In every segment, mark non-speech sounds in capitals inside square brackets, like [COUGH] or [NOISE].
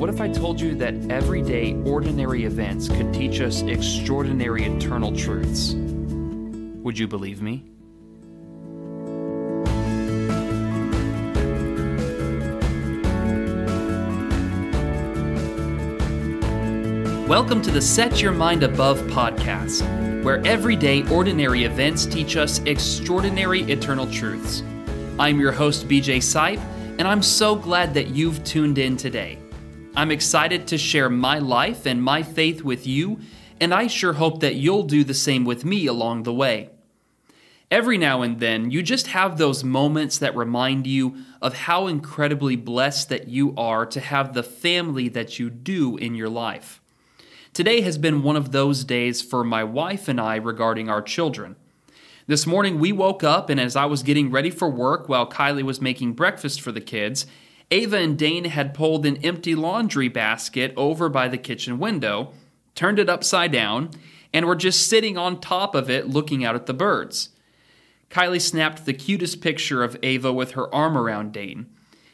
what if I told you that everyday, ordinary events could teach us extraordinary eternal truths? Would you believe me? Welcome to the Set Your Mind Above podcast, where everyday, ordinary events teach us extraordinary eternal truths. I'm your host, BJ Sipe, and I'm so glad that you've tuned in today. I'm excited to share my life and my faith with you, and I sure hope that you'll do the same with me along the way. Every now and then, you just have those moments that remind you of how incredibly blessed that you are to have the family that you do in your life. Today has been one of those days for my wife and I regarding our children. This morning, we woke up, and as I was getting ready for work while Kylie was making breakfast for the kids, Ava and Dane had pulled an empty laundry basket over by the kitchen window, turned it upside down, and were just sitting on top of it looking out at the birds. Kylie snapped the cutest picture of Ava with her arm around Dane.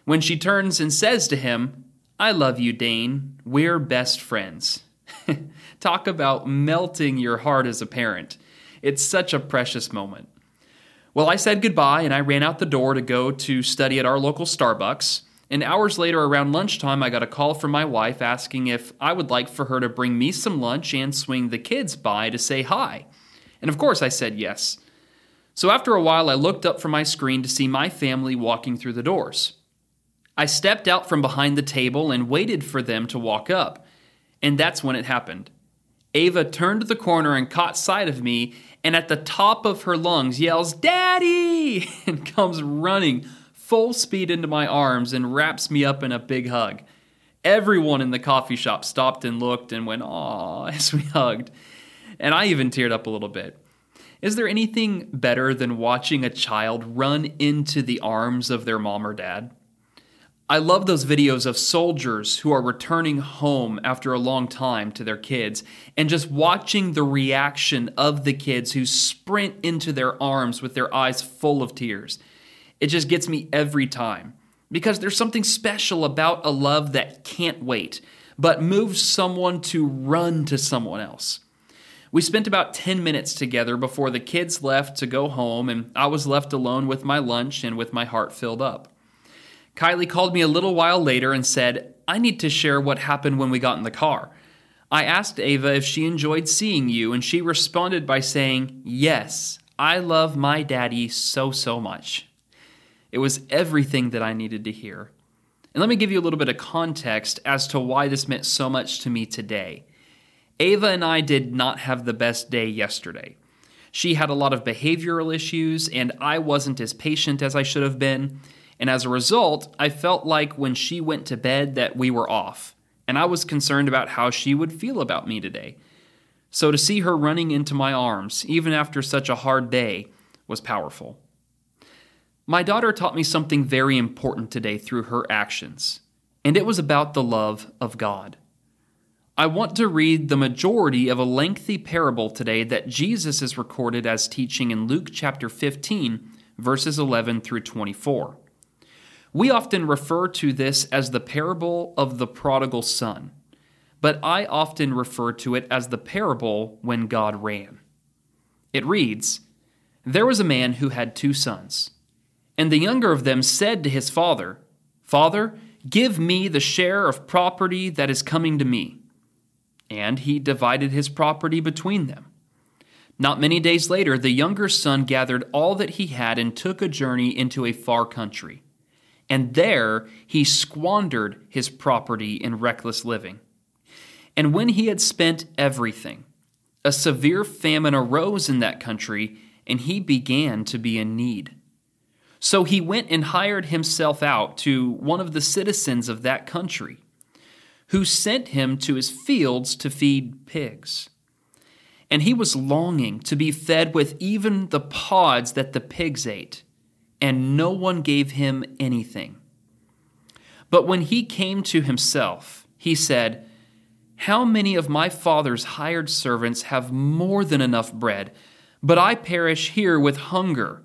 When she turns and says to him, I love you, Dane. We're best friends. [LAUGHS] Talk about melting your heart as a parent. It's such a precious moment. Well, I said goodbye and I ran out the door to go to study at our local Starbucks. And hours later, around lunchtime, I got a call from my wife asking if I would like for her to bring me some lunch and swing the kids by to say hi. And of course, I said yes. So after a while, I looked up from my screen to see my family walking through the doors. I stepped out from behind the table and waited for them to walk up. And that's when it happened. Ava turned the corner and caught sight of me, and at the top of her lungs yells, Daddy! [LAUGHS] and comes running full speed into my arms and wraps me up in a big hug. Everyone in the coffee shop stopped and looked and went, "Aw," [LAUGHS] as we hugged. And I even teared up a little bit. Is there anything better than watching a child run into the arms of their mom or dad? I love those videos of soldiers who are returning home after a long time to their kids and just watching the reaction of the kids who sprint into their arms with their eyes full of tears. It just gets me every time because there's something special about a love that can't wait, but moves someone to run to someone else. We spent about 10 minutes together before the kids left to go home, and I was left alone with my lunch and with my heart filled up. Kylie called me a little while later and said, I need to share what happened when we got in the car. I asked Ava if she enjoyed seeing you, and she responded by saying, Yes, I love my daddy so, so much. It was everything that I needed to hear. And let me give you a little bit of context as to why this meant so much to me today. Ava and I did not have the best day yesterday. She had a lot of behavioral issues, and I wasn't as patient as I should have been. And as a result, I felt like when she went to bed that we were off, and I was concerned about how she would feel about me today. So to see her running into my arms, even after such a hard day, was powerful. My daughter taught me something very important today through her actions, and it was about the love of God. I want to read the majority of a lengthy parable today that Jesus is recorded as teaching in Luke chapter 15, verses 11 through 24. We often refer to this as the parable of the prodigal son, but I often refer to it as the parable when God ran. It reads There was a man who had two sons. And the younger of them said to his father, Father, give me the share of property that is coming to me. And he divided his property between them. Not many days later, the younger son gathered all that he had and took a journey into a far country. And there he squandered his property in reckless living. And when he had spent everything, a severe famine arose in that country, and he began to be in need. So he went and hired himself out to one of the citizens of that country, who sent him to his fields to feed pigs. and he was longing to be fed with even the pods that the pigs ate, and no one gave him anything. But when he came to himself, he said, How many of my father's hired servants have more than enough bread, but I perish here with hunger?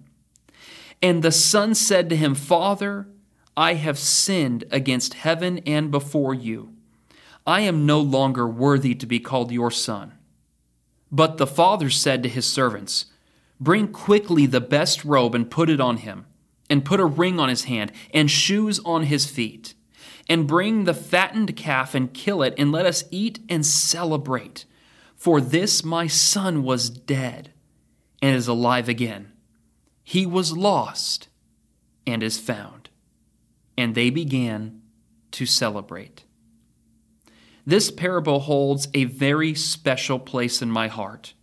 And the son said to him, Father, I have sinned against heaven and before you. I am no longer worthy to be called your son. But the father said to his servants, Bring quickly the best robe and put it on him, and put a ring on his hand, and shoes on his feet. And bring the fattened calf and kill it, and let us eat and celebrate. For this my son was dead and is alive again. He was lost and is found. And they began to celebrate. This parable holds a very special place in my heart.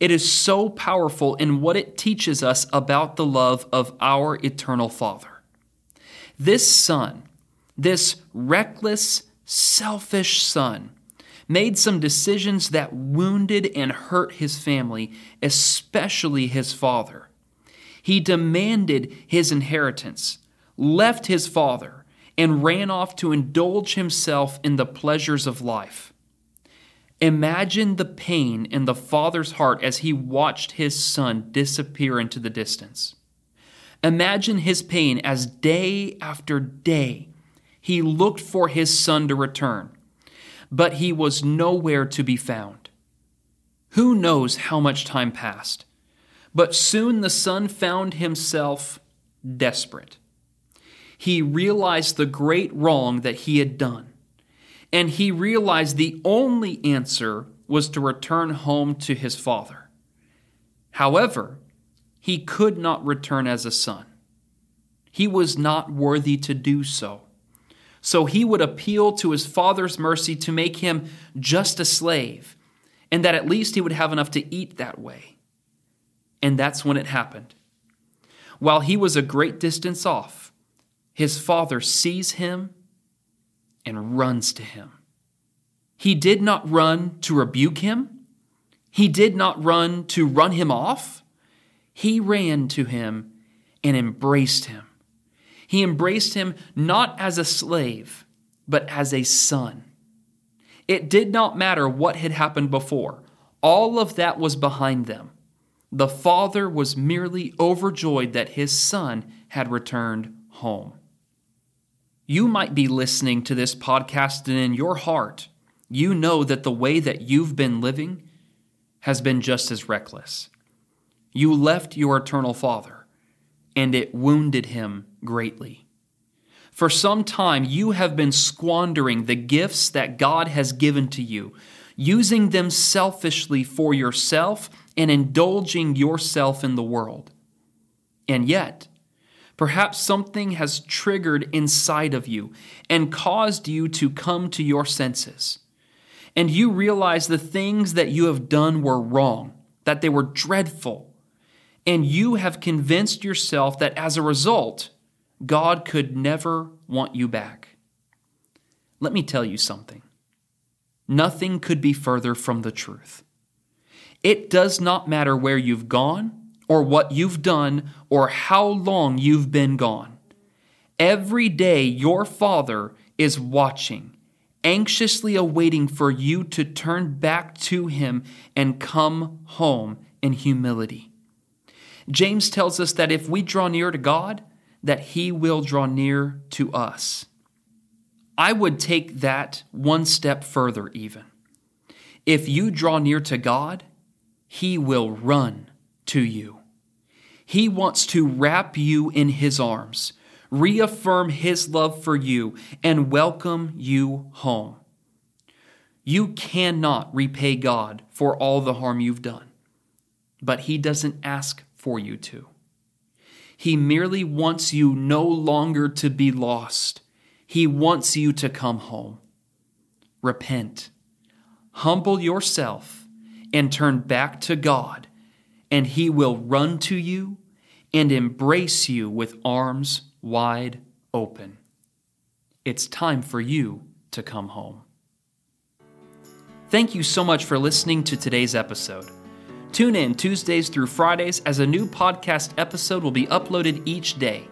It is so powerful in what it teaches us about the love of our eternal Father. This son, this reckless, selfish son, made some decisions that wounded and hurt his family, especially his father. He demanded his inheritance, left his father, and ran off to indulge himself in the pleasures of life. Imagine the pain in the father's heart as he watched his son disappear into the distance. Imagine his pain as day after day he looked for his son to return, but he was nowhere to be found. Who knows how much time passed, but soon the son found himself desperate he realized the great wrong that he had done. And he realized the only answer was to return home to his father. However, he could not return as a son. He was not worthy to do so. So he would appeal to his father's mercy to make him just a slave, and that at least he would have enough to eat that way. And that's when it happened. While he was a great distance off, his father sees him and runs to him. He did not run to rebuke him. He did not run to run him off. He ran to him and embraced him. He embraced him not as a slave, but as a son. It did not matter what had happened before, all of that was behind them. The father was merely overjoyed that his son had returned home. You might be listening to this podcast, and in your heart, you know that the way that you've been living has been just as reckless. You left your eternal Father, and it wounded him greatly. For some time, you have been squandering the gifts that God has given to you, using them selfishly for yourself and indulging yourself in the world. And yet, Perhaps something has triggered inside of you and caused you to come to your senses. And you realize the things that you have done were wrong, that they were dreadful. And you have convinced yourself that as a result, God could never want you back. Let me tell you something. Nothing could be further from the truth. It does not matter where you've gone or what you've done or how long you've been gone. Every day, your Father is watching, anxiously awaiting for you to turn back to Him and come home in humility. James tells us that if we draw near to God, that He will draw near to us. I would take that one step further, even. If you draw near to God, He will run to you. He wants to wrap you in His arms, reaffirm His love for you, and welcome you home. You cannot repay God for all the harm you've done, but He doesn't ask for you to. He merely wants you no longer to be lost. He wants you to come home. Repent, humble yourself, and turn back to God, and He will run to you and embrace you with arms wide open. It's time for you to come home. Thank you so much for listening to today's episode. Tune in Tuesdays through Fridays as a new podcast episode will be uploaded each day.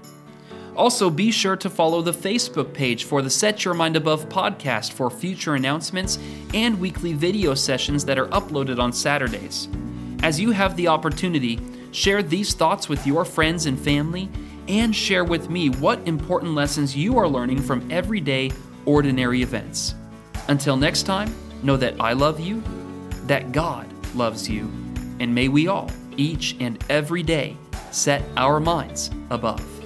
Also, be sure to follow the Facebook page for the Set Your Mind Above podcast for future announcements and weekly video sessions that are uploaded on Saturdays. As you have the opportunity, share these thoughts with your friends and family, and share with me what important lessons you are learning from everyday, ordinary events. Until next time, know that I love you, that God loves you, and may we all, each and every day, set our minds above.